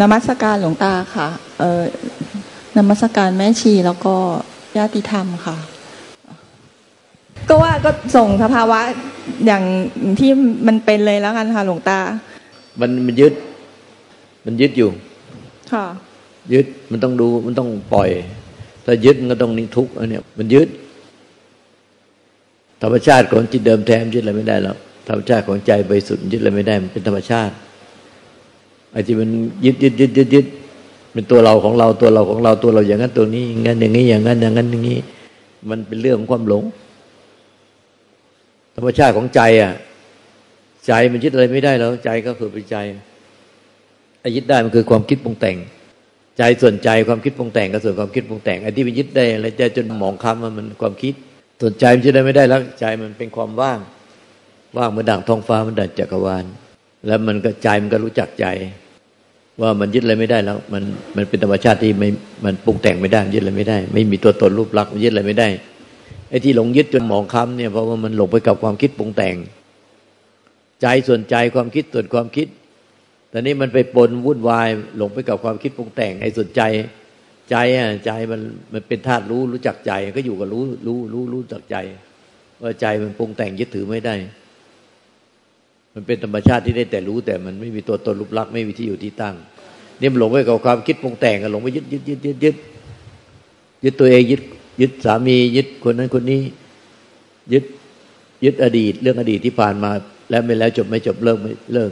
นมัสการหลวงตาค่ะ เออนมัสการแม่ชีแล้วก็ญาติธรรมค่ะ ก็ว่าก็ส่งสภาวะอย่างที่มันเป็นเลยแล้วกันค่ะ หลวงตา มันมันยึด มันยึดอยู่ ค่ะ ยึดมันต้องดูมันต้องปล่อย ถ้ายึดมันก็ต้องนิ่งทุกข์อันเนี้ยมันยึด ธรรมชาติของจิตเดิมแท้ยึดอะไรไม่ได้แล้วธรรมชาติของใจบริสุทธิ์ยึดอะไรไม่ได้มันเป็นธรรมชาติไอ้ที่มันยึดยึดยึดยึดยึดเป็นตัวเราของเราตัวเราของเราตัวเราอย่างนั้นตัวนี้อย่างนั้นอย่างนี้อย่างนั้นอย่างนั้นอย่างนี้ มันเป็นเรื่องของความหลง ธรรมชาติของใจอะ ใจมันยึดอะไรไม่ได้แล้ว ใจก็คือเป็นใจไอ้ยึดได้มันคือความคิดปรุงแต่ง ใจส่วนใจความคิดปรุงแต่งกับส่วนความคิดปรุงแต่งไอ้ที่มันยึดได้อะไรใจจนหมองคำมันความคิดส่วนใจมันยึดได้ไม่ได้แล้วใจมันเป็นความว่าง ว่างเหมือนดั่งท้องฟ้ามันดั่งจักรวาลแล้วมันก็ใจมันก็รู้จักใจ ว่ามันยึดอะไรไม่ได้แล้ว มันมันเป็นธรรมชาติที่ไม่มันปรุงแต่งไม่ได้ยึดอะไรไม่ได้ ไม่มีตัวตนรูปลักษณ์มันยึดอะไรไม่ได้ไอ้ที่หลงยึดจนหมองคำเนี่ยเพราะว่ามันหลงไปกับความคิดปรุงแต่ง ใจส่วนใจความคิดส่วนความคิดแต่นี้มันไปปนวุ่นวาย หลงไปกับความคิดปรุงแต่งไอ้ส่วนใจ ใจอะใจมันมันเป็นธาตุรู้รู้จักใจก็อยู่กับรู้รู้รู้รู้จักใจ ว่าใจมันปรุงแต่งยึดถือไม่ได้ มันเป็นธรรมชาติที่ได้แต่รู้แต่มันไม่มีตัวตนรูปลักษณ์ไม่มีที่อยู่ที่ตั้งเนี่มันหลงไปกับความคิดปรุงแต่งกันหลงไปยึดยึดยึดยึดยึดยึดตัวเองยึดยึดสามียึดคนนั้นคนนี้ ยึดยึดอดีต เรื่องอดีตที่ผ่านมา แล้วไม่แล้วจบไม่จบเลิกไม่เลิก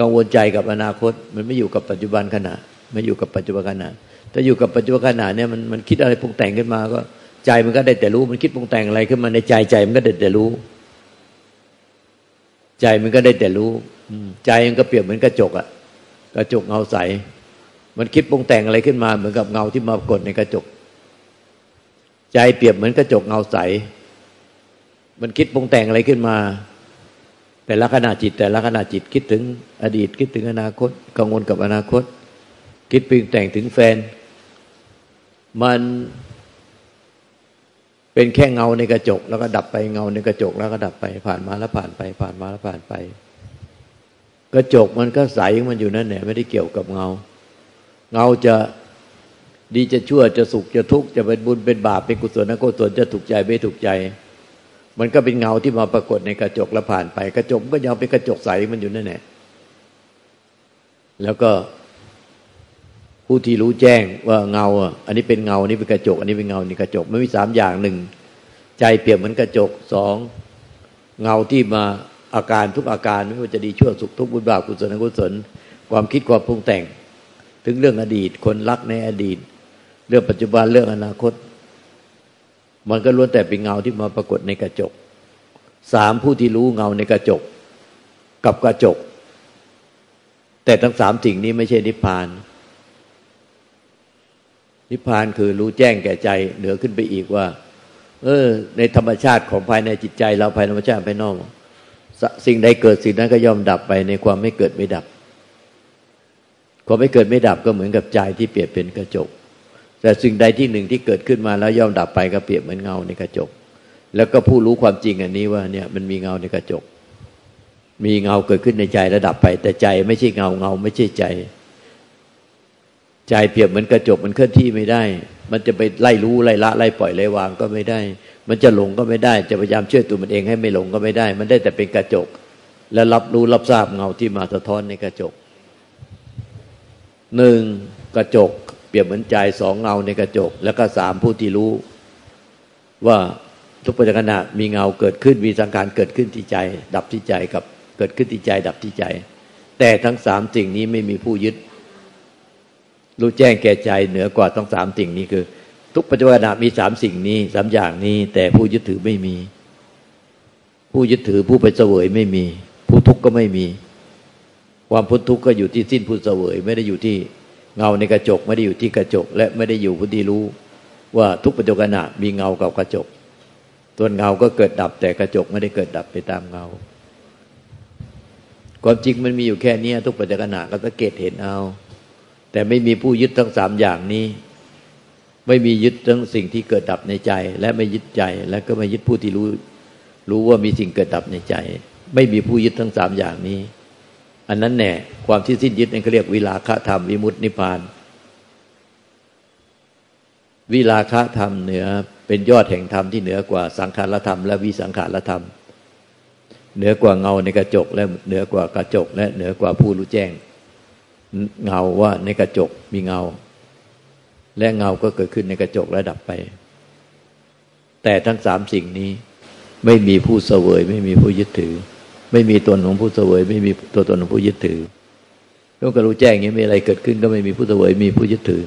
กังวลใจกับอนาคต มันไม่อยู่กับปัจจุบันขณะ ไม่อยู่กับปัจจุบันขณะถ้าอยู่กับปัจจุบันขณะเนี่ยมันมันคิดอะไรปรุงแต่งขึ้นมาก็ ใจมันก็ได้แต่รู้มันคิดปรุงแต่งอะไรขึ้นมาในใจใจมันก็ได้แต่รู้ ใจมันก็ได้แต่รู้ใจมันก็เปรียบเหมือนกระจกอะกระจกเงาใส มันคิดปรุงแต่งอะไรขึ้นมา เหมือนกับเงาที่มากดในกระจก ใจเปรียบเหมือนกระจกเงาใส มันคิดปรุงแต่งอะไรขึ้นมา แต่ละขณะจิต แต่ละขณะจิตคิดถึงอดีต คิดถึงอนาคต กังวลกับอนาคต คิดปรุงแต่งถึงแฟน มัน เป็นแค่เงาในกระจก แล้วก็ดับไปเงาในกระจกแล้วก็ดับไป ผ่านมาแล้วผ่านไป ผ่านมาแล้วผ่านไป กระจกมันก็ใสมันอยู่นั่นแหละไม่ได้เกี่ยวกับเงา เงาจะดีจะชั่วจะสุขจะทุกข์จะเป็นบุญเป็นบาปเป็นกุศลนกุศลจะถูกใจไม่ถูกใจ มันก็เป็นเงาที่มาปรากฏในกระจกแล้วผ่านไป กระจกก็ยังเป็นกระจกใสมันอยู่นั่นแหละแล้วก็ ผู้ที่รู้แจ้งว่าเงาอันนี้เป็นเงาอันนี้เป็นกระจก อันนี้เป็นเงานี่กระจกไม่มีสามอย่างหนึ่งใจเปรียบเหมือนกระจกสองเงาที่มาอาการทุกอาการไม่ว่าจะดีชั่วสุขทุกบุญบาปกุศลอกุศลความคิดความปรุงแต่ง ถึงเรื่องอดีต คนรักในอดีต เรื่องปัจจุบันเรื่องอนาคต มันก็ล้วนแต่เป็นเงาที่มาปรากฏในกระจกสามผู้ที่รู้เงาในกระจก กับกระจก แต่ทั้งสามสิ่งนี้ไม่ใช่นิพพาน นิพพานคือรู้แจ้งแก่ใจ เหนือขึ้นไปอีกว่า เออ ในธรรมชาติของภายในจิตใจ เราภายในธรรมชาติภายนอกสิ่งใดเกิดสิ่งนั้นก็ย่อมดับไปในความไม่เกิดไม่ดับ ความไม่เกิดไม่ดับก็เหมือนกับใจที่เปรียบเป็นกระจก แต่สิ่งใดที่หนึ่งที่เกิดขึ้นมาแล้วย่อมดับไปก็เปรียบเหมือนเงาในกระจก แล้วก็ผู้รู้ความจริงอันนี้ว่าเนี่ยมันมีเงาในกระจก มีเงาเกิดขึ้นในใจแล้วดับไป แต่ใจไม่ใช่เงาเงาไม่ใช่ใจ ใจเปรียบเหมือนกระจกมันเคลื่อนที่ไม่ได้ มันจะไปไล่รู้ไล่ละไล่ปล่อยไล่วางก็ไม่ได้ มันจะหลงก็ไม่ได้ จะพยายามช่วยตัวมันเองให้ไม่หลงก็ไม่ได้ มันได้แต่เป็นกระจก และรับรู้รับทราบเงาที่มาสะท้อนในกระจกหนึ่งกระจก เปรียบเหมือนใจสองเงาในกระจก แล้วก็สามผู้ที่รู้ ว่าทุกปัจจุบันมีเงาเกิดขึ้นมีสังขารเกิดขึ้นที่ใจ ดับที่ใจกับเกิดขึ้นที่ใจดับที่ใจ แต่ทั้งสามสิ่งนี้ไม่มีผู้ยึด รู้แจ้งแก่ใจเหนือกว่าทั้งสามสิ่งนี้คือ ทุกปัจจุบันมีสามสิ่งนี้สามอย่างนี้ แต่ผู้ยึดถือไม่มี ผู้ยึดถือผู้ไปเสวยไม่มี ผู้ทุกข์ก็ไม่มี ความพ้นทุกข์ก็อยู่ที่สิ้นผู้เสวย ไม่ได้อยู่ที่เงาในกระจก ไม่ได้อยู่ที่กระจก และไม่ได้อยู่ผู้ที่รู้ ว่าทุกปัจจุบันมีเงากับกระจกตัวเงาก็เกิดดับ แต่กระจกไม่ได้เกิดดับไปตามเงาความจริงมันมีอยู่แค่นี้ทุกปัจจุบันก็สังเกตเห็นเอา แต่ไม่มีผู้ยึดทั้งสามอย่างนี้ ไม่มียึดทั้งสิ่งที่เกิดดับในใจ และไม่ยึดใจ และก็ไม่ยึดผู้ที่รู้ รู้ว่ามีสิ่งเกิดดับในใจ ไม่มีผู้ยึดทั้งสามอย่างนี้ อันนั้นแน่ความที่สิ้นยึดนั่นเขาเรียกวิลาคะธรรมวิมุตตินิพพาน วิลาคะธรรมเหนือเป็นยอดแห่งธรรมที่เหนือกว่าสังขารธรรม และวิสังขารธรรม เหนือกว่าเงาในกระจกและเหนือกว่ากระจก และเหนือกว่าผู้รู้แจ้ง เงาว่าในกระจกมีเงา และเงาก็เกิดขึ้นในกระจกและดับไป แต่ทั้งสามสิ่งนี้ไม่มีผู้เสวย ไม่มีผู้ยึดถือ ไม่มีตนของผู้เสวย ไม่มีตัวตนของผู้ยึดถือต้องกรู้แจ้งอย่างนี้มีอะไรเกิดขึ้นก็ไม่มีผู้เสวยมีผู้ยึดถือ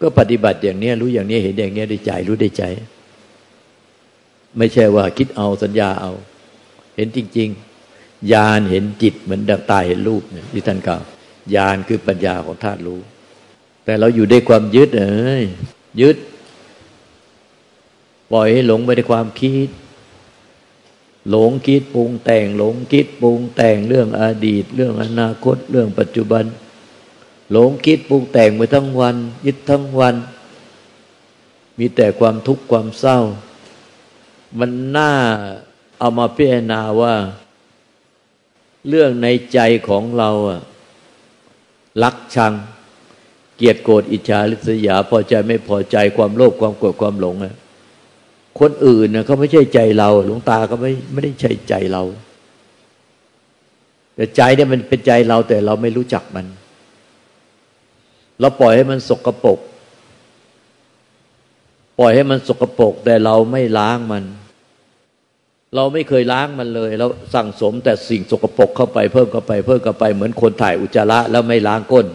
ก็ปฏิบัติอย่างนี้รู้อย่างนี้เห็นอย่างนี้ได้ใจรู้ได้ใจ ไม่ใช่ว่าคิดเอาสัญญาเอา เห็นจริง ๆ ญาณเห็นจิตเหมือนดังตาเห็นรูปเนี่ยที่ท่านกล่าว ญาณคือปัญญาของธาตุรู้ แต่เราอยู่ด้วยความยึดเอ้ยยึด ปล่อยให้หลงไปในความคิด หลงคิดปรุงแต่ง หลงคิดปรุงแต่งเรื่องอดีต เรื่องอนาคต เรื่องปัจจุบัน หลงคิดปรุงแต่งไปทั้งวัน ยึดทั้งวัน มีแต่ความทุกข์ความเศร้า มันน่าเอามาพิจารณาว่า เรื่องในใจของเราอะ รักชัง เกียดโกรธอิจฉาริษยา พอใจไม่พอใจความโลภความโกรธความหลงอะคนอื่นเน่ยเขาไม่ใช่ใจเรา หลวงตาก็ไม่ไม่ได้ใช่ใจเรา แต่ใจเนี่ยมันเป็นใจเราแต่เราไม่รู้จักมัน เราปล่อยให้มันสกรปรกปล่อยให้มันสกรปรกแต่เราไม่ล้างมัน เราไม่เคยล้างมันเลย เราสั่งสมแต่สิ่งสกปรกเข้าไปเพิ่มเข้าไปเพิ่มเข้าไปเหมือนคนถ่ายอุจจาระแล้วไม่ล้างก้น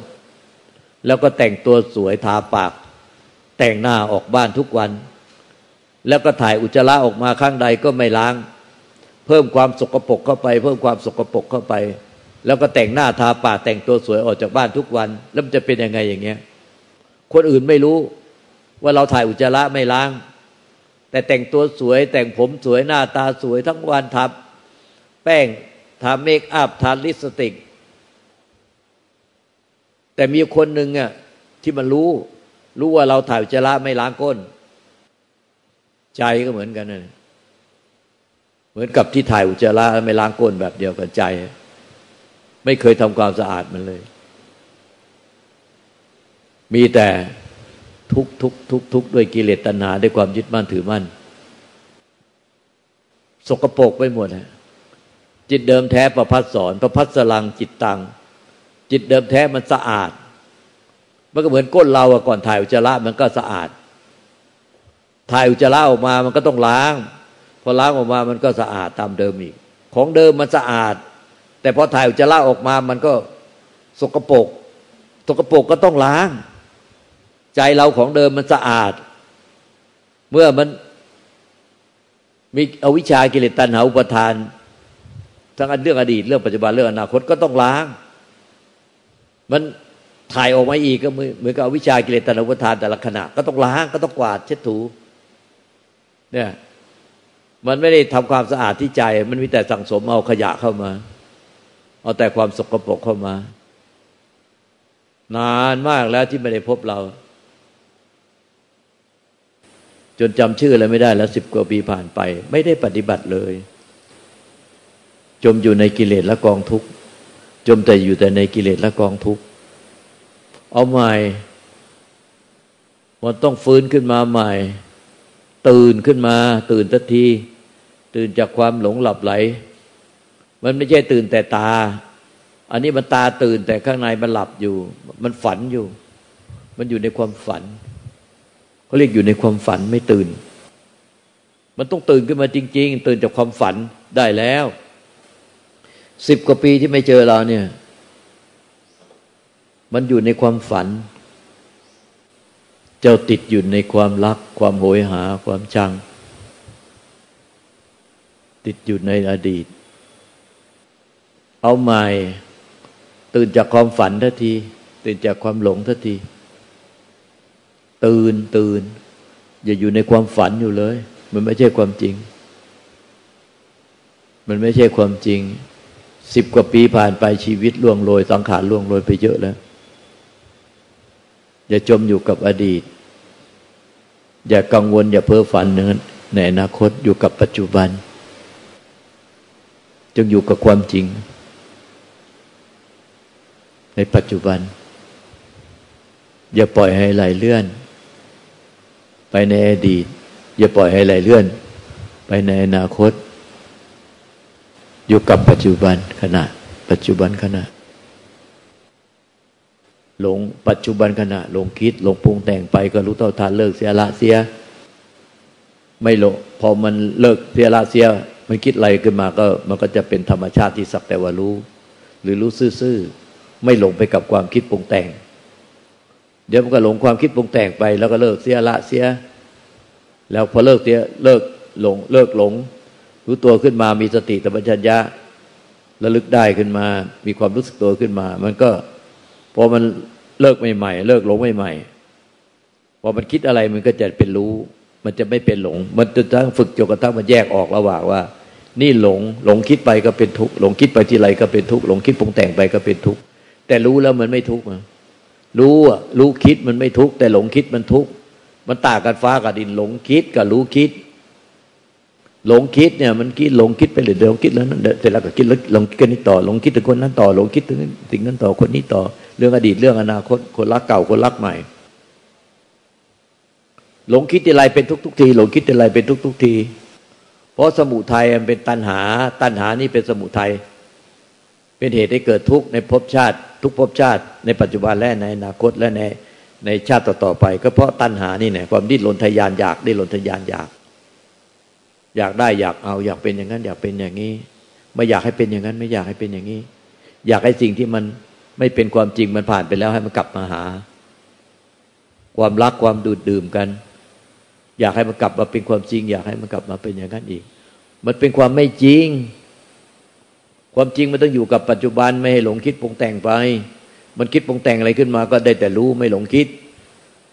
แล้วก็แต่งตัวสวยทาปาก แต่งหน้าออกบ้านทุกวัน แล้วก็ถ่ายอุจจาระออกมาข้างใดก็ไม่ล้าง เพิ่มความสกปรกเข้าไป เพิ่มความสกปรกเข้าไป แล้วก็แต่งหน้าทาปากแต่งตัวสวยออกจากบ้านทุกวัน แล้วมันจะเป็นยังไงอย่างเงี้ยคนอื่นไม่รู้ว่าเราถ่ายอุจจาระไม่ล้าง แต่แต่งตัวสวย แต่งผมสวยหน้าตาสวยทั้งวันทาแป้งทาเมคอัพทาลิปสติก แต่มีคนหนึ่งอะที่มันรู้ รู้ว่าเราถ่ายอุจจาระไม่ล้างก้น ใจก็เหมือนกันนะเหมือนกับที่ถ่ายอุจจาระไม่ล้างก้นแบบเดียวกับใจ ไม่เคยทำความสะอาดมันเลย มีแต่ ทุกทุกทุกทุกด้วยกิเลสตัณหาด้วยความยึดมั่นถือมั่น สกปรกไปหมดนะจิตเดิมแท้ประพัดสอนประพัดสลังจิตตัง จิตเดิมแท้มันสะอาด มันก็เหมือนก้นเราอะก่อนถ่ายอุจจาระมันก็สะอาด ถ่ายอุจจาระออกมามันก็ต้องล้าง พอล้างออกมามันก็สะอาดตามเดิมอีก ของเดิมมันสะอาด แต่พอถ่ายอุจจาระออกมามันก็สกปรกสกปรกก็ต้องล้าง ใจเราของเดิมมันสะอาด เมื่อมันมีอวิชากิเลสตัณหาอุปทาน ทั้งเรื่องอดีตเรื่องปัจจุบันเรื่องอนาคตก็ต้องล้าง มันถ่ายออกมาอีกก็เหมือนกับอวิชากิเลสตัณหาอุปทานแต่ละขณะ ก็ต้องล้างก็ต้องกวาดเช็ดถู เนี่ยมันไม่ได้ทำความสะอาดที่ใจ มันมีแต่สั่งสมเอาขยะเข้ามา เอาแต่ความสกปรกเข้ามา นานมากแล้วที่ไม่ได้พบเรา จนจำชื่ออะไรไม่ได้แล้วสิบกว่าปีผ่านไป ไม่ได้ปฏิบัติเลย จมอยู่ในกิเลสและกองทุกข์จมแต่อยู่แต่ในกิเลสและกองทุกข์เอาใหม่มันต้องฟื้นขึ้นมาใหม่ ตื่นขึ้นมา ตื่นทันที ตื่นจากความหลงหลับไหล มันไม่ใช่ตื่นแต่ตา อันนี้มันตาตื่นแต่ข้างในมันหลับอยู่ มันฝันอยู่ มันอยู่ในความฝัน เขาเรียกอยู่ในความฝันไม่ตื่น มันต้องตื่นขึ้นมาจริง ๆ ตื่นจากความฝันได้แล้วสิบกว่าปีที่ไม่เจอเราเนี่ย มันอยู่ในความฝัน เจ้าติดอยู่ในความรัก ความโหยหา ความชัง ติดอยู่ในอดีต เอาใหม่ ตื่นจากความฝันทันที ตื่นจากความหลงทันที ตื่นตื่น อย่าอยู่ในความฝันอยู่เลย มันไม่ใช่ความจริง มันไม่ใช่ความจริงสิบกว่าปีผ่านไปชีวิตล่วงโรยสังขารล่วงโรยไปเยอะแล้ว อย่าจมอยู่กับอดีต อย่ากังวล อย่าเพ้อฝันในอนาคตอยู่กับปัจจุบัน จงอยู่กับความจริง ในปัจจุบัน อย่าปล่อยให้ไหลเลื่อน ไปในอดีตอย่าปล่อยให้ไหลเลื่อน ไปในอนาคต อยู่กับปัจจุบันขณะ ปัจจุบันขณะหลงปัจจุบันขณะหลงคิดหลงปรุงแต่งไปก็รู้เท่าทานเลิกเสียละเสีย ไม่หลงพอมันเลิกเสียละเสีย มันคิดอะไรขึ้นมาก็ มันก็จะเป็นธรรมชาติที่สักแต่ว่ารู้ หรือรู้ซื่อๆไม่หลงไปกับความคิดปรุงแต่ง เดี๋ยวมันก็หลงความคิดปรุงแต่งไป แล้วก็เลิกเสียละเสีย แล้วพอเลิกเสียเลิกหลงเลิกหลง รู้ตัวขึ้นมามีสติธรรมชัญญะระลึกได้ขึ้นมา มีความรู้สึกตัวขึ้นมา มันก็พอมันเลิกใหม่ๆเลิกหลงใหม่ๆพอมันคิดอะไรมันก็จะเป็นรู้ มันจะไม่เป็นหลง มันจะต้งฝึกจนกระทั่งมันแยกออกระหว่างว่า นี่หลงหลงคิดไปก็เป็นทุกข์หลงคิดไปทีไรก็เป็นทุกข์หลงคิดปรุงแต่งไปก็เป็นทุกข์แต่รู้แล้วมันไม่ทุกข์ รู้อะรู้คิดมันไม่ทุกข์แต่หลงคิดมันทุกข์มันต่างกันฟ้ากับดินหลงคิดกับรู้คิด หลงคิดเนี่ยมันคิดหลงคิดไปเลยเดี๋ยวคิดแล้วนั้นเสร็จแล้วก็คิดแล้วหลงคิดกันนี้ต่อหลงคิดถึงคนนั้นต่อหลงคิดถึงสิ่งนั้นต่อคนนี้ต่อ เรื่องอดีตเรื่องอนาคตคนรักเก่าคนรักใหม่ หลงคิดอะไรเป็นทุกทุกที หลงคิดอะไรเป็นทุกทุกที เพราะสมุทัยมันเป็นตัณหา ตัณหานี่เป็นสมุทัยเป็นเหตุให้เกิดทุกข์ในภพชาติ ทุกภพชาติในปัจจุบันและในอนาคตและในในชาติต่อๆไป ก็เพราะตัณหานี่เนี่ยความดิ้นรนทยานอยากดิ้นรนทยานอยาก อยากได้อยากเอาอยากเป็นอย่างนั้น อยากเป็นอย่างนี้ ไม่อยากให้เป็นอย่างนั้น ไม่อยากให้เป็นอย่างนี้ อยากให้สิ่งที่มันไม่เป็นความจริงมันผ่านไปแล้วให้มันกลับมาหา ความรักความดูดดื่มกัน อยากให้มันกลับมาเป็นความจริง อยากให้มันกลับมาเป็นอย่างนั้นอีก มันเป็นความไม่จริง ความจริงมันต้องอยู่กับปัจจุบันไม่ให้หลงคิดปรุงแต่งไป มันคิดปรุงแต่งอะไรขึ้นมา ก็ได้แต่รู้ไม่หลงคิด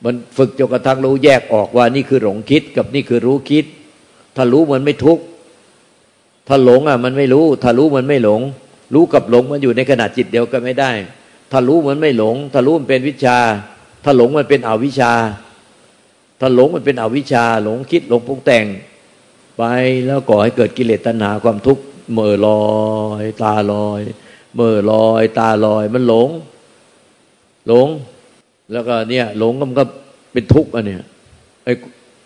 มันฝึกจนกระทั่งรู้แยกออกว่านี่คือหลงคิดกับนี่คือรู้คิด ถ้ารู้มันไม่ทุกข์ถ้าหลงอะมันไม่รู้ ถ้ารู้มันไม่หลง รู้กับหลงมันอยู่ในขณะจิตเดียวกันไม่ได้ ถ้ารู้มันไม่หลง ถ้ารู้มันเป็นวิชา ถ้าหลงมันเป็นอวิชาถ้าหลงมันเป็นอวิชา หลงคิดหลงปรุงแต่ง ไปแล้วก่อให้เกิดกิเลสตัณหาความทุกข์ เมื่อลอยตาลอย เมื่อลอยตาลอยมันหลง หลง แล้วก็เนี่ย หลงมันก็เป็นทุกข์อะเนี่ยไอ้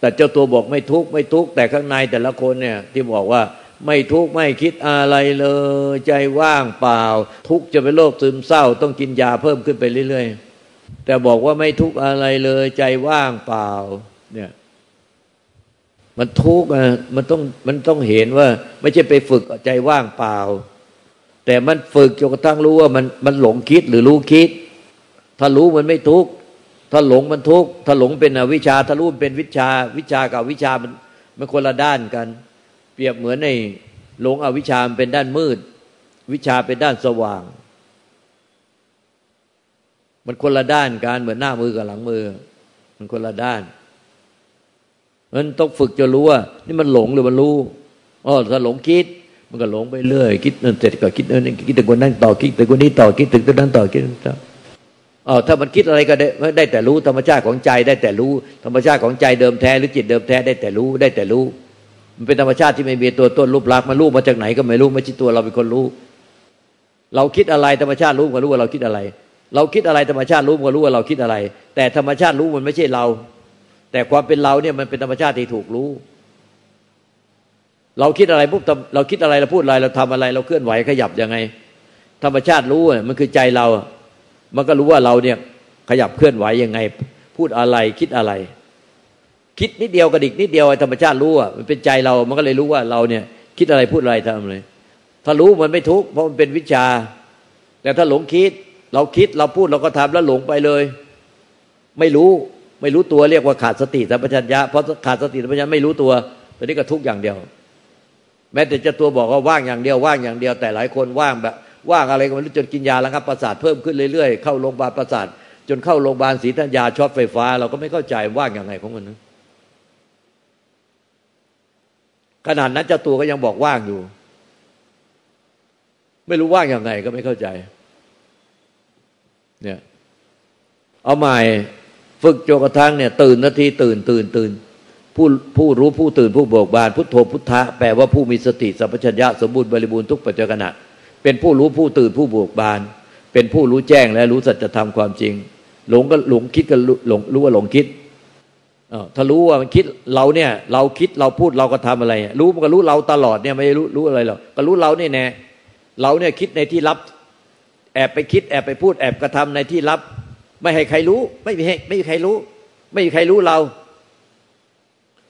แต่เจ้าตัวบอกไม่ทุกข์ไม่ทุกข์แต่ข้างในแต่ละคนเนี่ย ที่บอกว่าไม่ทุกข์ไม่คิดอะไรเลย ใจว่างเปล่า ทุกข์จะเป็นโรคซึมเศร้า ต้องกินยาเพิ่มขึ้นไปเรื่อย ๆ แต่บอกว่าไม่ทุกข์อะไรเลย ใจว่างเปล่า เนี่ย มันทุกข์อะมันต้องมันต้องเห็นว่า ไม่ใช่ไปฝึกใจว่างเปล่า แต่มันฝึกจนกระทั่งรู้ว่ามันมันหลงคิดหรือรู้คิด ถ้ารู้มันไม่ทุกข์ถ้าหลงมันทุกข์ถ้าหลงเป็นอวิชชาถ้ารู้เป็นวิชาวิชากับวิชามันมันคนละด้านกัน เปรียบเหมือนในหลงอวิชาเป็นด้านมืด วิชาเป็นด้านสว่าง มันคนละด้านการเหมือนหน้ามือกับหลังมือ มันคนละด้าน มันต้องฝึกจะรู้ว่า นี่มันหลงหรือมันรู้อ๋อถ้าหลงคิด มันก็หลงไปเรื่อยคิดนั่นเสร็จก็คิดนั่นคิดถึงคนนั้นต่อคิดถึงคนนี้ต่อคิดถึงคนนั้นต่อคิดต่ออ๋อถ้ามันคิดอะไรก็ได้ได้แต่รู้ธรรมชาติของใจได้แต่รู้ ธรรมชาติของใจเดิมแท้หรือจิตเดิมแท้ได้แต่รู้ได้แต่รู้ มันเป็นธรรมชาติที่ไม่มีตัวต้นรูปลักษณ์มันรู้มาจากไหนก็ไม่รู้ไม่ใช่ตัวเราเป็นคนรู้ เราคิดอะไรธรรมชาติรู้ก็รู้ว่าเราคิดอะไร เราคิดอะไรธรรมชาติรู้ก็รู้ว่าเราคิดอะไร แต่ธรรมชาติรู้มันไม่ใช่เรา แต่ความเป็นเราเนี่ยมันเป็นธรรมชาติที่ถูกรู้ เราคิดอะไรปุ๊บเราคิดอะไรเราพูดอะไรเราทำอะไร เราเคลื่อนไหวขยับยังไง ธรรมชาติรู้มันคือใจเรา มันก็รู้ว่าเราเนี่ยขยับเคลื่อนไหวยังไง พูดอะไรคิดอะไร คิดนิดเดียวกระดิกนิดเดียวไอ้ธรรมชาติรู้อะมันเป็นใจเรา มันก็เลยรู้ว่าเราเนี่ย คิดอะไรพูดอะไรทำอะไรถ้ารู้มันไม่ทุกข์เพราะมันเป็นวิชา แต่ถ้าหลงคิด เราคิดเราพูดเราก็ทำแล้วหลงไปเลย ไม่รู้ ไม่รู้ตัวเรียกว่าขาดสติสัมปชัญญะเพราะขาดสติสัมปชัญญะไม่รู้ตัวตอนนี้ก็ทุกอย่างเดียว แม้แต่จะตัวบอกว่าว่างอย่างเดียวว่างอย่างเดียว แต่หลายคนว่างแบบ ว่างอะไรก็ไม่รู้จนกินยาแล้วครับประสาทเพิ่มขึ้นเรื่อยๆเข้าโรงพยาบาลประสาทจนเข้าโรงพยาบาลศรีธัญญาช็อตไฟฟ้า เราก็ไม่เข้าใจว่างอย่างไรของมันนะขนาดนั้นเจ้าตัวก็ยังบอกว่างอยู่ ไม่รู้ว่างอย่างไงก็ไม่เข้าใจ เนี่ย เอาใหม่ ฝึกโจกระทั่งเนี่ยตื่นนาทีตื่นตื่นตื่นผู้ผู้รู้ผู้ตื่นผู้โบกบาน พุทโธพุทธะแปลว่าผู้มีสติสัพพัญญะสมบูรณ์บริบูรณ์ทุกปัจจุบันเป็นผู้รู้ผู้ตื่นผู้โบกบาน เป็นผู้รู้แจ้งและรู้สัจธรรมความจริง หลงก็หลงคิดก็หลงรู้ว่าหลงคิดถ้ารู้ว่ามันคิดเราเนี่ยเราคิดเราพูดเราก็ทำอะไร รู้มันก็รู้เราตลอดเนี่ยไม่รู้รู้อะไรหรอกก็รู้เราเนี่ยแน่เราเนี่ยคิดในที่ลับ แอบไปคิดแอบไปพูดแอบกระทำในที่ลับ ไม่ให้ใครรู้ ไม่มีให้ไม่มีใครรู้ ไม่มีใครรู้เรา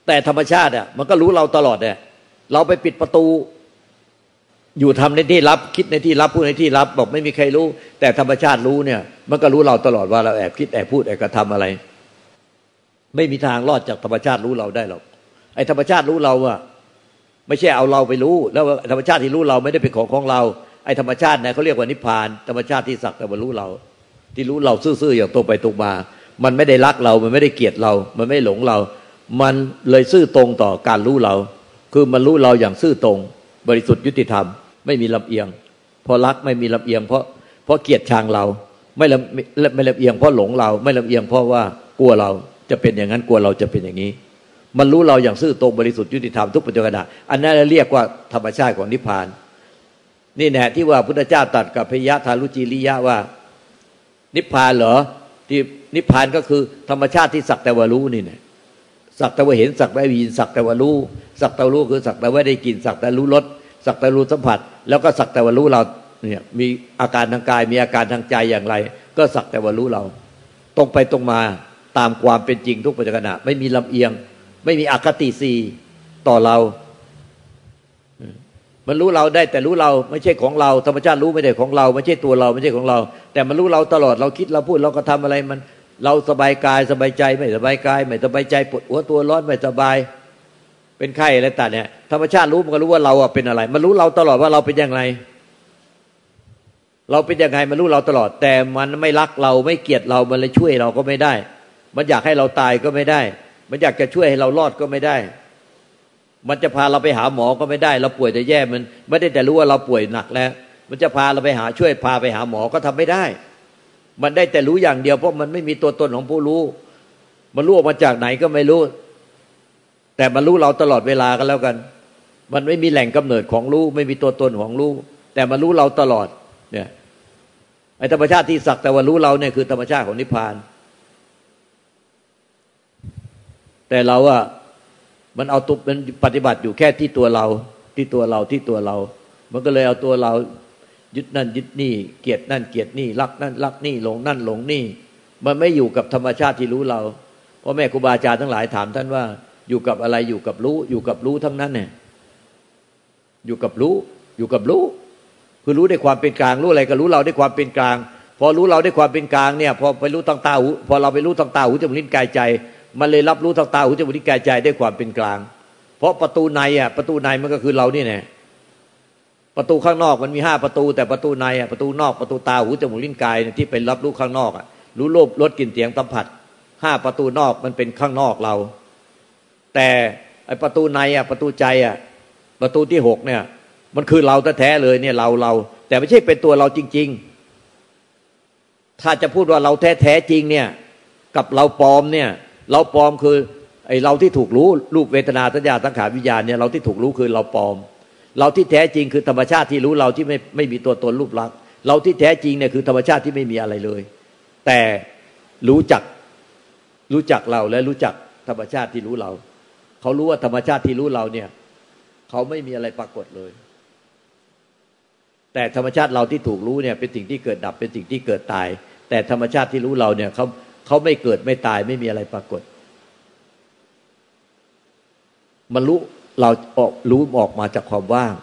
แต่ธรรมชาติอะ มันก็รู้เราตลอดเนี่ยเราไปปิดประตู อยู่ทำในที่ลับ คิดในที่ลับพูดในที่ลับ บอกไม่มีใครรู้ แต่ธรรมชาติรู้เนี่ย มันก็รู้เราตลอดว่าเราแอบคิดแอบพูดแอบกระทำอะไร ไม่มีทางรอดจากธรรมชาติรู้เราได้หรอกไอ้ธรรมชาติรู้เราอะไม่ใช่เอาเราไปรู้ แล้วธรรมชาติที่รู้เราไม่ได้เป็นของของเราไอ้ธรรมชาติเนี่ยเขาเรียกว่านิพพาน ธรรมชาติที่สักแต่ว่ารู้เรา ที่รู้เราซื่อๆอย่างตรงไปตรงมา มันไม่ได้รักเรา มันไม่ได้เกลียดเรา มันไม่หลงเรา มันเลยซื่อตรงต่อการรู้เรา คือมันรู้เราอย่างซื่อตรง บริสุทธิ์ยุติธรรม ไม่มีลำเอียง เพราะรักไม่มีลำเอียง เพราะเพราะเกลียดชังเรา ไม่ลำไม่ลำเอียงเพราะหลงเรา ไม่ลำเอียงเพราะว่ากลัวเราจะเป็นอย่างนั้นกลัวเราจะเป็นอย่างนี้ มันรู้เราอย่างซื่อตรงบริสุทธิ์ยุติธรรมทุกปัจจุบันอันนั้นเรียกว่าธรรมชาติของนิพพาน นี่แน่ที่ว่าพุทธเจ้าตัดกับพยะทารุจิริยะว่า นิพพานเหรอที่นิพพานก็คือธรรมชาติที่สักแต่ว่ารู้นี่เนี่ยสักแต่ว่าเห็นสักแต่ว่ายินสักแต่ว่ารู้สักแต่วรู้คือสักแต่ว่าได้กินสักแต่รู้รสสักแต่รู้สัมผัส แล้วก็สักแต่ว่ารู้เราเนี่ยมีอาการทางกายมีอาการทางใจอย่างไร ก็สักแต่ว่ารู้เรา ตรงไปตรงมาตามความเป็นจริงทุกปัจจุบันไม่มีลำเอียง ไม่มีอคติสีต่อเรา มันรู้เราได้แต่รู้เราไม่ใช่ของเราธรรมชาติรู้ไม่ได้ของเรา ไม่ใช่ตัวเราไม่ใช่ของเรา แต่มันรู้เราตลอดเราคิดเราพูดเราก็ทำอะไรมัน เราสบายกายสบายใจไม่สบายกายไม่สบายใจปวดหัวตัวร้อนไม่สบาย เป็นไข้อะไรต่างเนี่ยธรรมชาติรู้มันก็รู้ว่าเราเป็นอะไร มันรู้เราตลอดว่าเราเป็นอย่างไร เราเป็นยังไงมันรู้เราตลอด แต่มันไม่รักเราไม่เกลียดเรามันเลยช่วยเราก็ไม่ได้ มันอยากให้เราตายก็ไม่ได้ มันอยากจะช่วยให้เรารอดก็ไม่ได้ มันจะพาเราไปหาหมอก็ไม่ได้ เราป่วยจะแย่มันไม่ได้แต่รู้ว่าเราป่วยหนักแล้ว มันจะพาเราไปหาช่วยพาไปหาหมอก็ทำไม่ได้ มันได้แต่รู้อย่างเดียวเพราะมันไม่มีตัวตนของผู้รู้ มันรู้ออกมาจากไหนก็ไม่รู้ แต่มันรู้เราตลอดเวลากันแล้วกัน มันไม่มีแหล่งกำเนิดของรู้ ไม่มีตัวตนของรู้ แต่มันรู้เราตลอดเนี่ยไอ้ธรรมชาติที่สักแต่ว่ารู้เราเนี่ยคือธรรมชาติของนิพพาน แต่เราอะ มันเอาตุมันปฏิบัติอยู่แค่ที่ตัวเรา ที่ตัวเราที่ตัวเรา มันก็เลยเอาตัวเรายึดนั่นยึดนี่ เกียดนั่นเกียดนี่รักนั่นรักนี่หลงนั่นหลงนี่ มันไม่อยู่กับธรรมชาติที่รู้เราเพราะแม่ครูบาอาจารย์ทั้งหลายถามท่านว่า อยู่กับอะไรอยู่กับรู้ อยู่กับรู้ทั้งนั้นเนี่ยอยู่กับรู้ อยู่กับรู้ คือรู้ได้ความเป็นกลางรู้อะไรก็รู้เราได้ความเป็นกลาง พอรู้เราได้ความเป็นกลางเนี่ย พอไปรู้ทางตาหูพอเราไปรู้ทางตาหูจมูกลิ้นกายใจ มันเลยรับรู้ทางตาหูจมูกลิ้นกายใจได้ความเป็นกลาง เพราะประตูในอะประตูในมันก็คือเรานี่แน่ประตูข้างนอกมันมีห้าประตู แต่ประตูในอะประตูนอกประตูตาหูจมูกลิ้นกายที่เป็นรับรู้ข้างนอกอะรู้โลภรสกลิ่นเสียงสัมผัสห้าประตูนอกมันเป็นข้างนอกเรา แต่ไอประตูในอะประตูใจอะประตูที่หกเนี่ย มันคือเราแท้ๆเลยเนี่ยเราเรา แต่ไม่ใช่เป็นตัวเราจริง ๆ ถ้าจะพูดว่าเราแท้ๆจริงเนี่ย กับเราปลอมเนี่ย เราปลอมคือไอเราที่ถูกรู้รูปเวทนาสัญญาสังขารวิญญาณเนี่ยเราที่ถูกรู้คือเราปลอม เราที่แท้จริงคือธรรมชาติที่รู้เราที่ไม่ไม่มีตัวตนรูปลักษณ์เราที่แท้จริงเนี่ยคือธรรมชาติที่ไม่มีอะไรเลย แต่รู้จักรู้จักเราและรู้จักธรรมชาติที่รู้เรา เขารู้ว่าธรรมชาติที่รู้เราเนี่ย เขาไม่มีอะไรปรากฏเลย แต่ธรรมชาติเราที่ถูกรู้เนี่ยเป็นสิ่งที่เกิดดับเป็นสิ่งที่เกิดตาย แต่ธรรมชาติที่รู้เราเนี่ยเขา เขาไม่เกิดไม่ตายไม่มีอะไรปรากฏ มันรู้เราออกรู้ออกมาจากความว่าง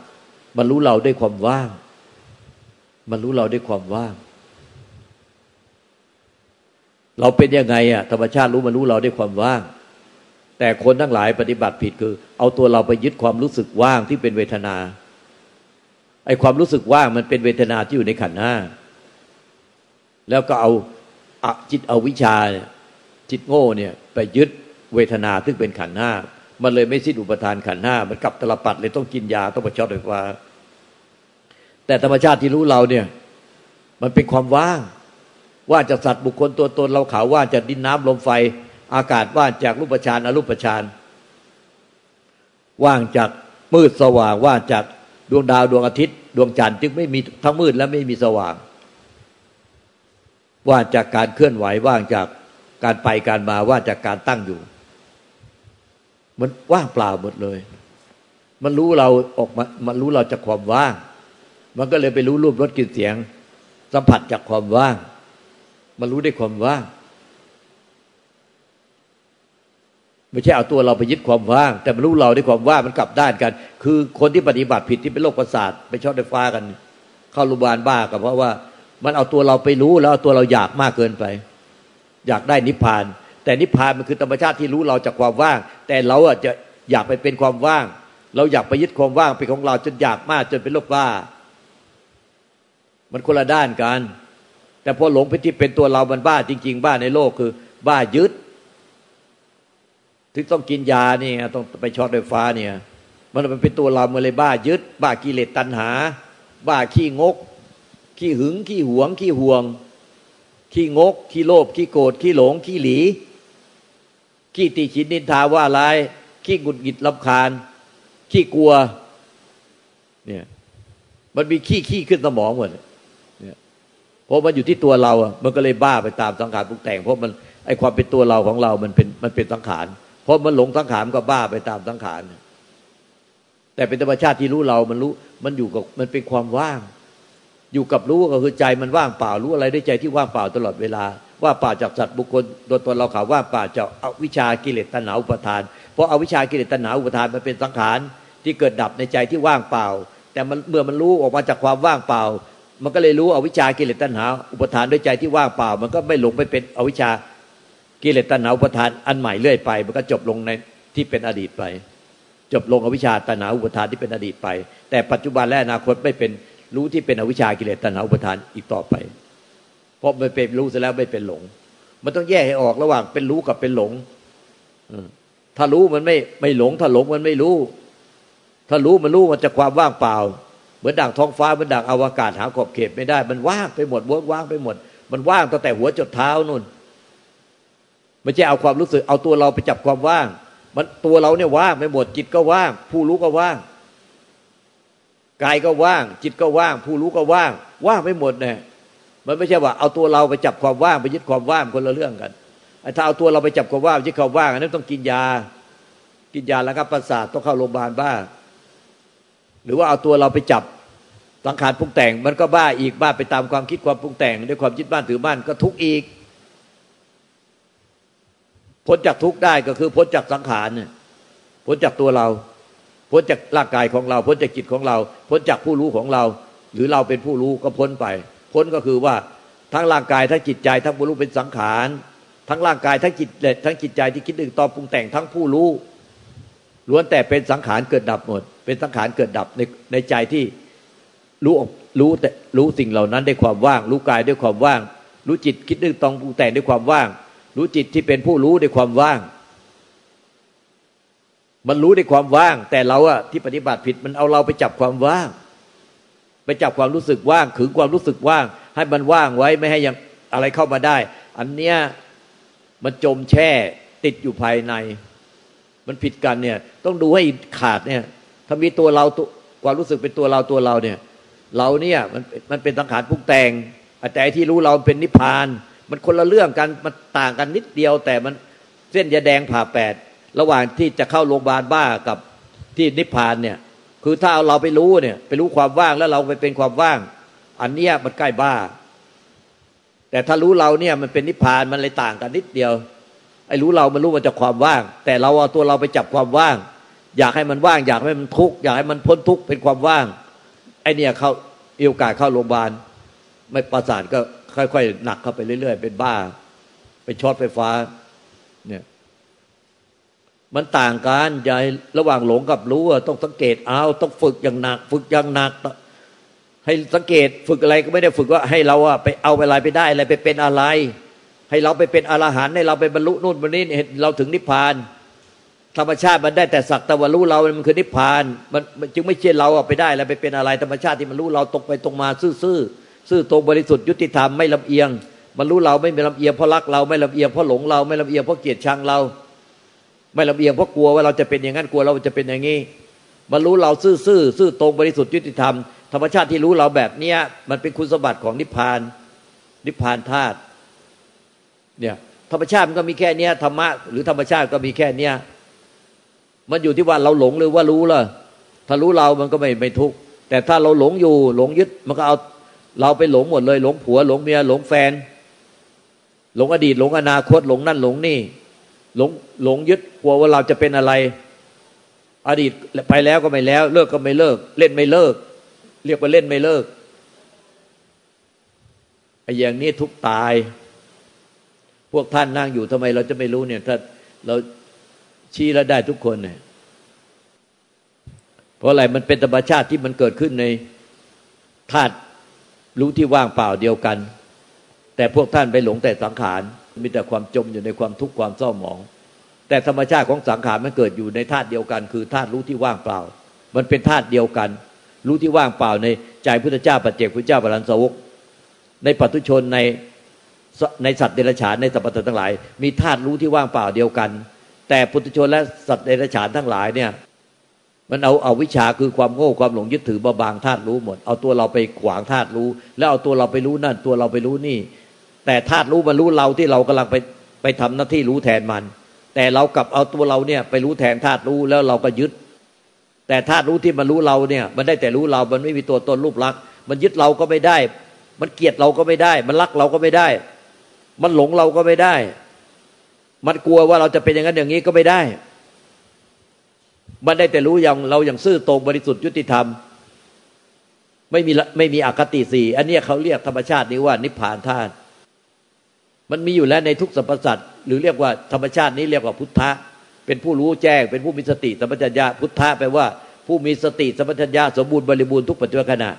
มันรู้เราด้วยความว่าง มันรู้เราด้วยความว่าง เราเป็นยังไงอะธรรมชาติรู้มันรู้เราด้วยความว่าง แต่คนทั้งหลายปฏิบัติผิดคือ เอาตัวเราไปยึดความรู้สึกว่างที่เป็นเวทนาไอ้ความรู้สึกว่างมันเป็นเวทนาที่อยู่ในขันธ์ห้าแล้วก็เอา จิตอวิชาเนี่ยจิตโง่เนี่ยไปยึดเวทนาซึ่งเป็นขันห้ามันเลยไม่สิ้นอุปทานขันห้ามันกลับตลปัดเลยต้องกินยาต้องประชดไฟฟ้าแต่ธรรมชาติที่รู้เราเนี่ย มันเป็นความว่าง ว่าจะสัตว์บุคคลตัวตนเราขาวว่าจะดินน้ำลมไฟ อากาศว่างจากรูปฌานอรูปฌานว่างจากมืดสว่างว่างจากดวงดาวดวงอาทิตย์ ดวงจันทร์จึงไม่มีทั้งมืดและไม่มีสว่าง ว่างจากการเคลื่อนไหวว่างจากการไปการมาว่างจากการตั้งอยู่ มันว่างเปล่าหมดเลย มันรู้เราออกมามันรู้เราจากความว่าง มันก็เลยไปรู้รูปรสกลิ่นเสียง สัมผัสจากความว่าง มันรู้ได้ความว่างไม่ใช่เอาตัวเราไปยึดความว่าง แต่มันรู้เราด้วยความว่างมันกลับด้านกัน คือคนที่ปฏิบัติผิดที่เป็นโรคประสาทไปช็อตไฟฟ้ากัน เข้าโรงพยาบาลบ้ากับเพราะว่า มันเอาตัวเราไปรู้แล้วเอาตัวเราอยากมากเกินไป อยากได้นิพพาน แต่นิพพานมันคือธรรมชาติที่รู้เราจากความว่าง แต่เราอะจะอยากไปเป็นความว่าง เราอยากไปยึดความว่างเป็นของเราจนอยากมากจนเป็นโรคบ้า มันคนละด้านกัน แต่พอหลงไปที่เป็นตัวเรามันบ้าจริง ๆ บ้าในโลกคือ บ้ายึด ถึงต้องกินยานี่ต้องไปช็อตไฟฟ้าเนี่ย มันเป็นตัวเราเมื่อเลยบ้ายึด บ้ากิเลสตัณหา บ้าขี้งก ขี้หึง ขี้หวง ขี้ห่วง ขี้งก ขี้โลภขี้โกรธขี้หลง ขี้หลี ขี้ตีฉินนินทาว่าลาย ขี้กุดกิดลำคาญ ขี้กลัว เนี่ย มันมีขี้ขี้ขึ้นสมองหมดเนี่ยเพราะมันอยู่ที่ตัวเราอะมันก็เลยบ้าไปตามสังขารปรุงแต่ง เพราะมันไอความเป็นตัวเราของเรา มันเป็นมันเป็นสังขารพราะมันหลงสังขารก็บ้าไปตามสังขารแต่เป็นธรรมชาติที่รู้เรา มันรู้ มันอยู่กับ มันเป็นความว่าง อยู่กับรู้ก็คือใจมันว่างเปล่ารู้อะไรได้ใจที่ว่างเปล่าตลอดเวลา ว่าเปล่าจากสัตว์บุคคลตัวตนเราข่าวว่าเปล่าจากอวิชากิเลสตัณหาอุปทาน เพราะอาวิชากิเลสตัณหาอุปทานมันเป็นสังขารที่เกิดดับในใจที่ว่างเปล่า แต่มันเมื่อมันรู้ออกมาจากความว่างเปล่า มันก็เลยรู้อวิชากิเลสตัณหาอุปทานด้วยใจที่ว่างเปล่า มันก็ไม่หลงไปเป็นอวิชากิเลสตัณหาอุปทานอันใหม่เรื่อยไป มันก็จบลงในที่เป็นอดีตไป จบลงอวิชาตัณหาอุปทานที่เป็นอดีตไป แต่ปัจจุบันและอนาคตไม่เป็น รู้ที่เป็นอวิชชากิเลสตัณหาอุปทานอีกต่อไป เพราะมันเป็นรู้ซะแล้วไม่เป็นหลง มันต้องแยกให้ออกระหว่างเป็นรู้กับเป็นหลงถ้ารู้มันไม่ไม่หลง ถ้าหลงมันไม่รู้ ถ้ารู้มันรู้มันจะความว่างเปล่า เหมือนดังท้องฟ้าเหมือนดังอวกาศหาขอบเขตไม่ได้ มันว่างไปหมดเวิร์ว่างไปหมด มันว่างตั้งแต่หัวจดเท้านู่นไม่ใช่เอาความรู้สึก เอาตัวเราไปจับความว่าง มันตัวเราเนี่ยว่างไม่หมดจิตก็ว่าง ผู้รู้ก็ว่าง กายก็ว่าง จิตก็ว่าง ผู้รู้ก็ว่าง ว่างไม่หมดเนี่ยมันไม่ใช่ว่าเอาตัวเราไปจับความว่างไปยึดความว่างคนละเรื่องกันถ้าเอาตัวเราไปจับความว่างยึดความว่างอันนั้นต้องกินยา กินยาแล้วครับประสาทต้องเข้าโรงพยาบาลบ้า หรือว่าเอาตัวเราไปจับสังขารปรุงแต่ง มันก็บ้าอีกบ้าไปตามความคิดความปรุงแต่ง ด้วยความยึดบ้านถือบ้านก็ทุกข์อีกพ้นจากทุกข์ได้ก็คือพ้นจากสังขารเนี่ยพ้นจากตัวเรา พ้นจากร่างกายของเรา พ้นจากจิตของเรา พ้นจากผู้รู้ของเรา หรือเราเป็นผู้รู้ก็พ้นไป พ้นก็คือว่าทั้งร่างกายทั้งจิตใจ ทั้งผู้รู้เป็นสังขาร ทั้งร่างกายทั้งจิตทั้งจิตใจที่คิดนึกตอปรุงแต่งทั้งผู้รู้ล้วนแต่เป็นสังขารเกิดดับหมด เป็นสังขารเกิดดับในในใจที่รู้รู้แต่รู้สิ่งเหล่านั้นด้วยความว่าง รู้กายด้วยความว่าง รู้จิตคิดนึกตองปรุงแต่งด้วยความว่าง รู้จิตที่เป็นผู้รู้ในความว่าง มันรู้ในความว่าง แต่เราอะที่ปฏิบัติผิดมันเอาเราไปจับความว่าง ไปจับความรู้สึกว่างขึงความรู้สึกว่าง ให้มันว่างไว้ไม่ให้ยังอะไรเข้ามาได้ อันเนี้ยมันจมแช่ติดอยู่ภายใน มันผิดกันเนี่ย ต้องดูให้ขาดเนี่ย ถ้ามีตัวเราตัวความรู้สึกเป็นตัวเราตัวเราเนี่ย เราเนี่ยมันมันเป็นสังขารพุกแต่งแต่ที่รู้เราเป็นนิพพาน มันคนละเรื่องกันมันต่างกันนิดเดียว แต่มันเส้นยาแดงผ่าแปด ระหว่างที่จะเข้าโรงพยาบาลบ้ากับที่นิพพานเนี่ย คือถ้าเราไปรู้เนี่ย ไปรู้ความว่างแล้วเราไปเป็นความว่าง อันเนี้ยมันใกล้บ้า แต่ถ้ารู้เราเนี่ยมันเป็นนิพพานมันเลยต่างกันนิดเดียวไอ้รู้เรามันรู้มันจากความว่าง แต่เราเอาตัวเราไปจับความว่าง อยากให้มันว่าง อยากให้มันทุกข์อยากให้มันพ้นทุกข์เป็นความว่าง ไอ้เนี่ยเขาเอวกาเข้าโรงพยาบาล ไม่ประสานก็ค่อยๆหนักเข้าไปเรื่อย ๆ เป็นบ้าเป็นช็อตไฟฟ้าเนี่ย มันต่างกันใจระหว่างหลงกับรู้ต้องสังเกตเอาต้องฝึกอย่างหนัก ฝึกอย่างหนัก ให้สังเกตฝึกอะไรก็ไม่ได้ฝึกว่าให้เราอะไปเอาอะไรไปได้อะไรไปเป็นอะไร ให้เราไปเป็นอรหันต์ให้เราไปบรรลุนู่นบรรลุนี่เราถึงนิพพาน ธรรมชาติมันได้แต่สักแต่ว่ารู้เรา มันคือนิพพาน มันจึงไม่เชื่อเราอะไปได้อะไรไปเป็นอะไร ธรรมชาติที่มันรู้เราตรงไปตรงมาซื่อซื่อตรงบริสุทธิ์ยุติธรรมไม่ลำเอียง มันรู้เราไม่ลำเอียงเพราะรักเราไม่ลำเอียงเพราะหลงเราไม่ลำเอียงเพราะเกลียดชังเรา ไม่ลำเอียงเพราะกลัวว่าเราจะเป็นอย่างนั้นกลัวเราจะเป็นอย่างนี้มันรู้เราซื่อซื่อซื่อตรงบริสุทธิ์ยุติธรรม ธรรมชาติที่รู้เราแบบเนี้ย มันเป็นคุณสมบัติของนิพพาน นิพพานธาตุเนี่ยธรรมชาติมันก็มีแค่เนี้ยธรรมะหรือธรรมชาติก็มีแค่เนี้ยมันอยู่ที่ว่าเราหลงหรือว่ารู้ล่ะถ้ารู้เรามันก็ไม่ไม่ทุกข์แต่ถ้าเราหลงอยู่หลงยึด มันก็เอาเราไปหลงหมดเลย หลงผัว หลงเมียหลงแฟน หลงอดีตหลงอนาคตหลงนั่นหลงนี่ หลงหลงยึดกลัวว่าเราจะเป็นอะไร อดีตไปแล้วก็ไม่แล้ว เลิกก็ไม่เลิก เล่นไม่เลิก เรียกว่าเล่นไม่เลิกไอ้อย่างนี้ทุกตาย พวกท่านนั่งอยู่ทำไมเราจะไม่รู้เนี่ย ถ้าเราชี้แล้วได้ทุกคนเนี่ยเพราะอะไรมันเป็นธรรมชาติที่มันเกิดขึ้นในธาตุรู้ที่ว่างเปล่าเดียวกัน แต่พวกท่านไปหลงแต่สังขาร มีแต่ความจมอยู่ในความทุกข์ความเศร้าหมอง แต่ธรรมชาติของสังขารมันเกิดอยู่ในธาตุเดียวกัน คือธาตุรู้ที่ว่างเปล่า มันเป็นธาตุเดียวกัน รู้ที่ว่างเปล่าในใจพุทธเจ้าปัจเจกพุทธเจ้าปรันสวก ในปัตุชนในในสัตว์เดรัจฉานในสัพพะทั้งหลาย มีธาตุรู้ที่ว่างเปล่าเดียวกัน แต่ปุถุชนและสัตว์เดรัจฉานทั้งหลายเนี่ยมันเอาเอาวิชาคือความโง่ความหลงยึดถือบาบางธาตุรู้หมด เอาตัวเราไปขวางธาตุรู้ แล้วเอาตัวเราไปรู้นั่น ตัวเราไปรู้นี่ แต่ธาตุรู้มันรู้เราที่เรากำลังไปไปทำหน้าที่รู้แทนมัน แต่เรากลับเอาตัวเราเนี่ยไปรู้แทนธาตุรู้แล้วเราก็ยึด แต่ธาตุรู้ที่มันรู้เราเนี่ย มันได้แต่รู้เรา มันไม่มีตัวตนรูปลักษณ์มันยึดเราก็ไม่ได้ มันเกลียดเราก็ไม่ได้ มันรักเราก็ไม่ได้ มันหลงเราก็ไม่ได้ มันกลัวว่าเราจะเป็นอย่างนั้นอย่างนี้ก็ไม่ได้ มันได้แต่รู้อย่างเราอย่างซื่อตรงบริสุทธิ์ยุติธรรม ไม่มีไม่มีอคติสี่อันนี้เขาเรียกธรรมชาตินี้ว่านิพพานธาตุ มันมีอยู่แล้วในทุกสรรพสัตว์หรือเรียกว่าธรรมชาตินี้เรียกว่าพุทธะ เป็นผู้รู้แจ้ง เป็นผู้มีสติสัมปชัญญะพุทธะแปลว่าผู้มีสติสัมปชัญญะสมบูรณ์บริบูรณ์ทุกปัจจุบันขณะ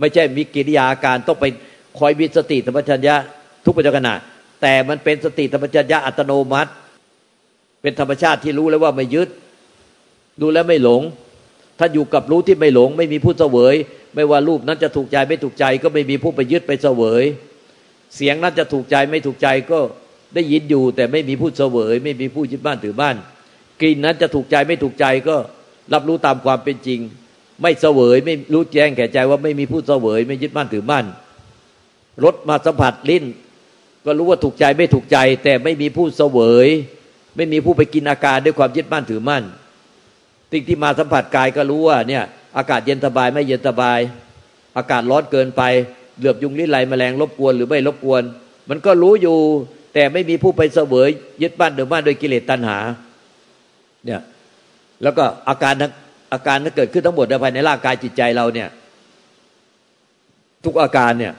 ไม่ใช่มีกิริยาการต้องไปคอยมีสติสัมปชัญญะทุกปัจจุบันขณะ แต่มันเป็นสติสัมปชัญญะอัตโนมัติ เป็นธรรมชาติที่รู้แล้วว่าไม่ยึดดูแลไม่หลง ถ้าอยู่กับรู้ที่ไม่หลง ไม่มีผู้เสวย ไม่ว่ารูปนั้นจะถูกใจไม่ถูกใจก็ไม่มีผู้ไปยึดไปเสวย เสียงนั้นจะถูกใจไม่ถูกใจก็ได้ยินอยู่ แต่ไม่มีผู้เสวย ไม่มีผู้ยึดบ้านถือบ้าน กลิ่นนั้นจะถูกใจไม่ถูกใจก็รับรู้ตามความเป็นจริง ไม่เสวยไม่รู้แจ้งแก่ใจว่าไม่มีผู้เสวย ไม่ยึดบ้านถือบ้านรสมาสัมผัสลิ้น ก็รู้ว่าถูกใจไม่ถูกใจ แต่ไม่มีผู้เสวย ไม่มีผู้ไปกินอาการด้วยความยึดบ้านถือมั่นสิ่งที่มาสัมผัสกายก็รู้ว่าเนี่ยอากาศเย็นสบายไม่เย็นสบาย อากาศร้อนเกินไป เหลือบยุงลิ้นไหลแมลงรบกวนหรือไม่รบกวน มันก็รู้อยู่ แต่ไม่มีผู้ไปเสวยยึดบ้านเดิมบ้านโดยกิเลสตัณหา เนี่ย แล้วก็อาการอาการที่เกิดขึ้นทั้งหมดภายในร่างกายจิตใจเราเนี่ย ทุกอาการเนี่ย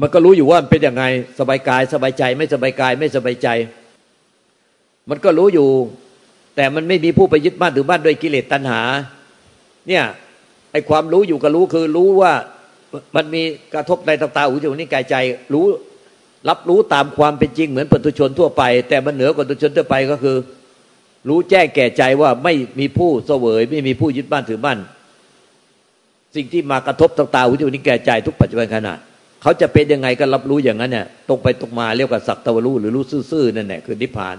มันก็รู้อยู่ว่ามันเป็นยังไงสบายกาย สบายใจ ไม่สบายกาย ไม่สบายใจ มันก็รู้อยู่ แต่มันไม่มีผู้ไปยึดมั่นถือมั่นด้วยกิเลสตัณหา เนี่ยไอความรู้อยู่กับรู้คือรู้ว่า มันมีกระทบในตาตาหูจมูกนิ้วกายใจรู้รับรู้ตามความเป็นจริงเหมือนปุถุชนทั่วไป แต่มันเหนือกว่าปุถุชนทั่วไปก็คือ รู้แจ้งแก่ใจว่าไม่มีผู้เสวย ไม่มีผู้ยึดบ้านถือบ้านสิ่งที่มากระทบตาตาหูจมูกนิ้วกายใจทุกปัจจุบันขณะเขาจะเป็นยังไงก็รับรู้อย่างนั้นเนี่ยตรงไปตรงมาเรียกว่าสักตะวรู้หรือรู้ซื่อๆนั่นแหละคือนิพพาน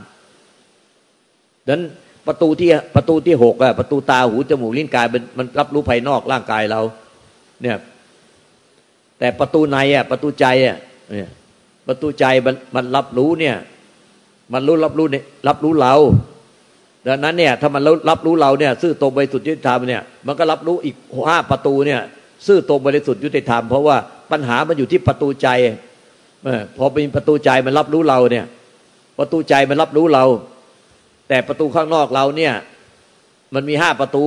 ดังนั้นประตูที่ประตูที่หกอะประตูตาหูจมูกลิ้นกายมันมันรับรู้ภายนอกร่างกายเรา เนี่ย แต่ประตูในอะประตูใจอะเนี่ยประตูใจมันมันรับรู้เนี่ย มันรู้รับรู้เนี่ยรับรู้เราดังนั้นเนี่ยถ้ามันรับรู้เราเนี่ยซื่อตรงบริสุทธิ์ยุติธรรมเนี่ยมันก็รับรู้อีกห้าประตูเนี่ยซื่อตรงบริสุทธิ์ยุติธรรม เพราะว่าปัญหามันอยู่ที่ประตูใจพอเป็นประตูใจมันรับรู้เราเนี่ย ประตูใจมันรับรู้เรา แต่ประตูข้างนอกเราเนี่ย มันมีห้าประตู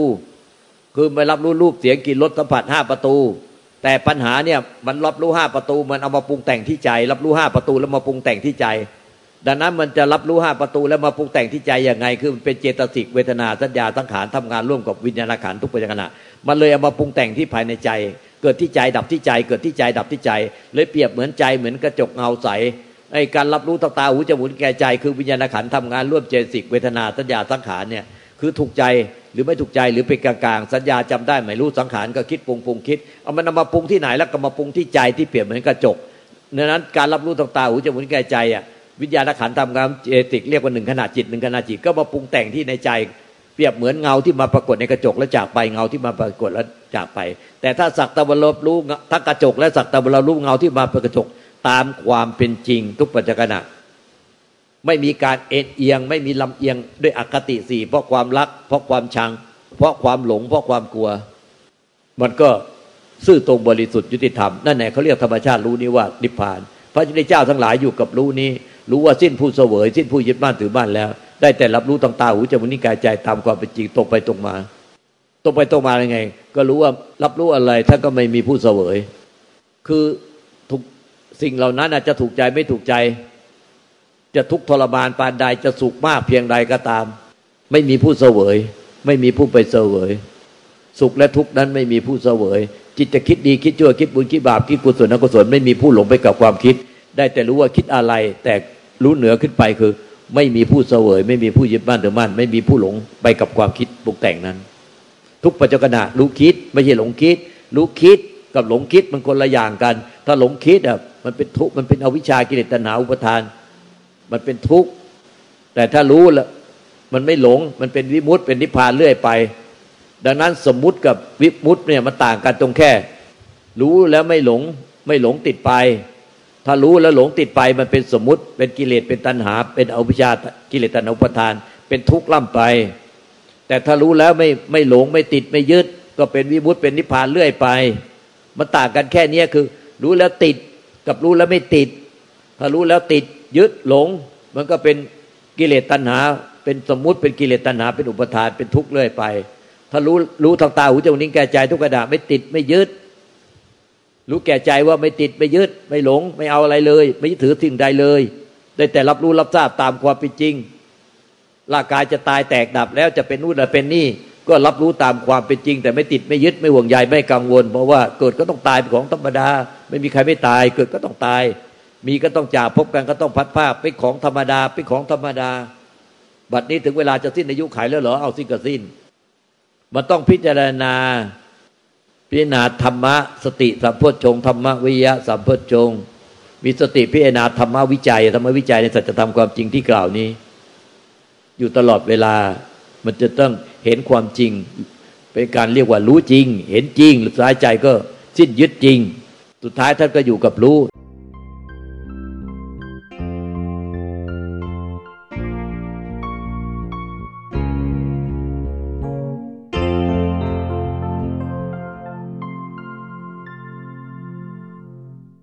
คือไปรับรู้รูปเสียงกลิ่นรสสัมผัสห้าประตู แต่ปัญหาเนี่ยมันรับรู้ห้าประตูมันเอามาปรุงแต่งที่ใจ รับรู้ห้าประตูแล้วมาปรุงแต่งที่ใจ ดังนั้นมันจะรับรู้ห้าประตูแล้วมาปรุงแต่งที่ใจย่างไง คือมันเป็นเจตสิกเวทนาสัญญาสังขารทำงานร่วมกับวิญญาณขันทุกปัจจุบันมันเลยเอามาปรุงแต่งที่ภายในใจ เกิดที่ใจดับที่ใจ เกิดที่ใจดับที่ใจ เลยเปรียบเหมือนใจเหมือนกระจกเงาใสไอ้การรับรู้ตาตาหูจมูกแก่ใจ คือวิญญาณขันทำงานร่วมเจตสิกเวทนาสัญญาสังขารเนี่ยคือถูกใจ หรือไม่ถูกใจหรือเป็นกลางๆสัญญาจำได้ไม่รู้สังขารก็คิดปรุงปรุงคิดเอามันนามาปรุงที่ไหนแล้วก็มาปรุงที่ใจที่เปรียบเหมือนกระจกดังนั้นการรับรู้ตาตาหูจมูกแก่ใจอะวิญญาณขันทำงานเจสิกเรียกว่าหนึ่งขนาดจิตหนึ่งขนาดจิตก็มาปรุงแต่งที่ในใจ เปรียบเหมือนเงาที่มาปรากฏในกระจกแล้วจากไปเงาที่มาปรากฏแล้วจากไป แต่ถ้าสักตะวันลบรู้ถ้ากระจกและสักตะวันลบรู้เงาที่มาปรากฏตามความเป็นจริงทุกปัจจุบัน ไม่มีการเอ็นเอียง ไม่มีลำเอียงด้วยอคติสี่เพราะความรัก เพราะความชัง เพราะความหลง เพราะความกลัว มันก็ซื่อตรงบริสุทธิ์ยุติธรรม นั่นแหละเขาเรียกธรรมชาติรู้นี้ว่านิพพาน พระเจ้าทั้งหลายอยู่กับรู้นี้ รู้ว่าสิ้นผู้เสวย สิ้นผู้ยึดบ้านถือบ้านแล้ว ได้แต่รับรู้ต่างตาหูจมูกนิ้วกายใจตามความเป็นจริงตรงไปตรงมา ตรงไปตรงมายังไง ก็รู้ว่ารับรู้อะไรท่านก็ไม่มีผู้เสวย คือทุกสิ่งเหล่านั้นอาจจะถูกใจไม่ถูกใจ จะทุกทรมานปานใดจะสุขมากเพียงใดก็ตาม ไม่มีผู้เสวย ไม่มีผู้ไปเสวย สุขและทุกข์นั้นไม่มีผู้เสวย จิตจะคิดดีคิดชั่วคิดบุญคิดบาปคิดกุศลอกุศลไม่มีผู้หลงไปกับความคิด ได้แต่รู้ว่าคิดอะไร แต่รู้เหนือขึ้นไปคือ ไม่มีผู้เสวย ไม่มีผู้ยึดบ้านถือมั่นไม่มีผู้หลงไปกับความคิดปรุงแต่งนั้น ทุกปัจจุบันรู้คิด ไม่ใช่หลงคิด รู้คิดกับหลงคิดมันคนละอย่างกัน ถ้าหลงคิดอะมันเป็นทุกข์มันเป็นอวิชากิเลสตัณหาอุปทาน มันเป็นทุกข์ แต่ถ้ารู้แล้วมันไม่หลง มันเป็นวิมุตต์เป็นนิพพานเรื่อยไป ดังนั้นสมมุติกับวิมุตต์เนี่ยมันต่างกันตรงแค่ รู้แล้วไม่หลง ไม่หลงติดไป ถ้ารู้แล้วหลงติดไป มันเป็นสมมุติ เป็นกิเลส เป็นตัณหา เป็นอวิชากิเลสตัณหาอุปทาน เป็นทุกข์ล่ำไป แต่ถ้ารู้แล้วไม่ไม่หลงไม่ติดไม่ยึด ก็เป็นวิมุตเป็นนิพพานเรื่อยไป มันต่างกันแค่นี้คือ รู้แล้วติดกับรู้แล้วไม่ติด ถ้ารู้แล้วติด ยึดหลง มันก็เป็นกิเลสตัณหา เป็นสมมุติเป็นกิเลสตัณหา เป็นอุปทานเป็นทุกข์เรื่อยไป ถ้ารู้รู้ทางตาหูจมูกนิ้วแก่ใจทุกกระดาไม่ติดไม่ยึด รู้แก่ใจว่าไม่ติดไม่ยึด ไม่หลง ไม่เอาอะไรเลย ไม่ยึดถือสิ่งใดเลย ได้แต่รับรู้รับทราบตามความเป็นจริงร่างกายจะตายแตกดับแล้วจะเป็นนู่นเป็นนี่ก็รับรู้ตามความเป็นจริง แต่ไม่ติดไม่ยึดไม่ห่วงใยไม่กังวล เพราะว่าเกิดก็ต้องตายเป็นของธรรมดา ไม่มีใครไม่ตาย เกิดก็ต้องตาย มีก็ต้องจากพบกันก็ต้องพัดภาพเป็นของธรรมดาเป็นของธรรมดา บัดนี้ถึงเวลาจะสิ้นอายุขัยแล้วเหรอเอาสิ้นก็สิ้น มันต้องพิจารณาพิจารณาธรรมะสติสัมโพชงธรรมวิยะสัมโพชงมีสติพิจารณาธรรมวิจัยธรรมวิจัยในสัจธรรมความจริงที่กล่าวนี้ อยู่ตลอดเวลามันจะต้องเห็นความจริง เป็นการเรียกว่ารู้จริง เห็นจริงหรือสายใจก็สิ้นยึดจริง สุดท้ายท่านก็อยู่กับรู้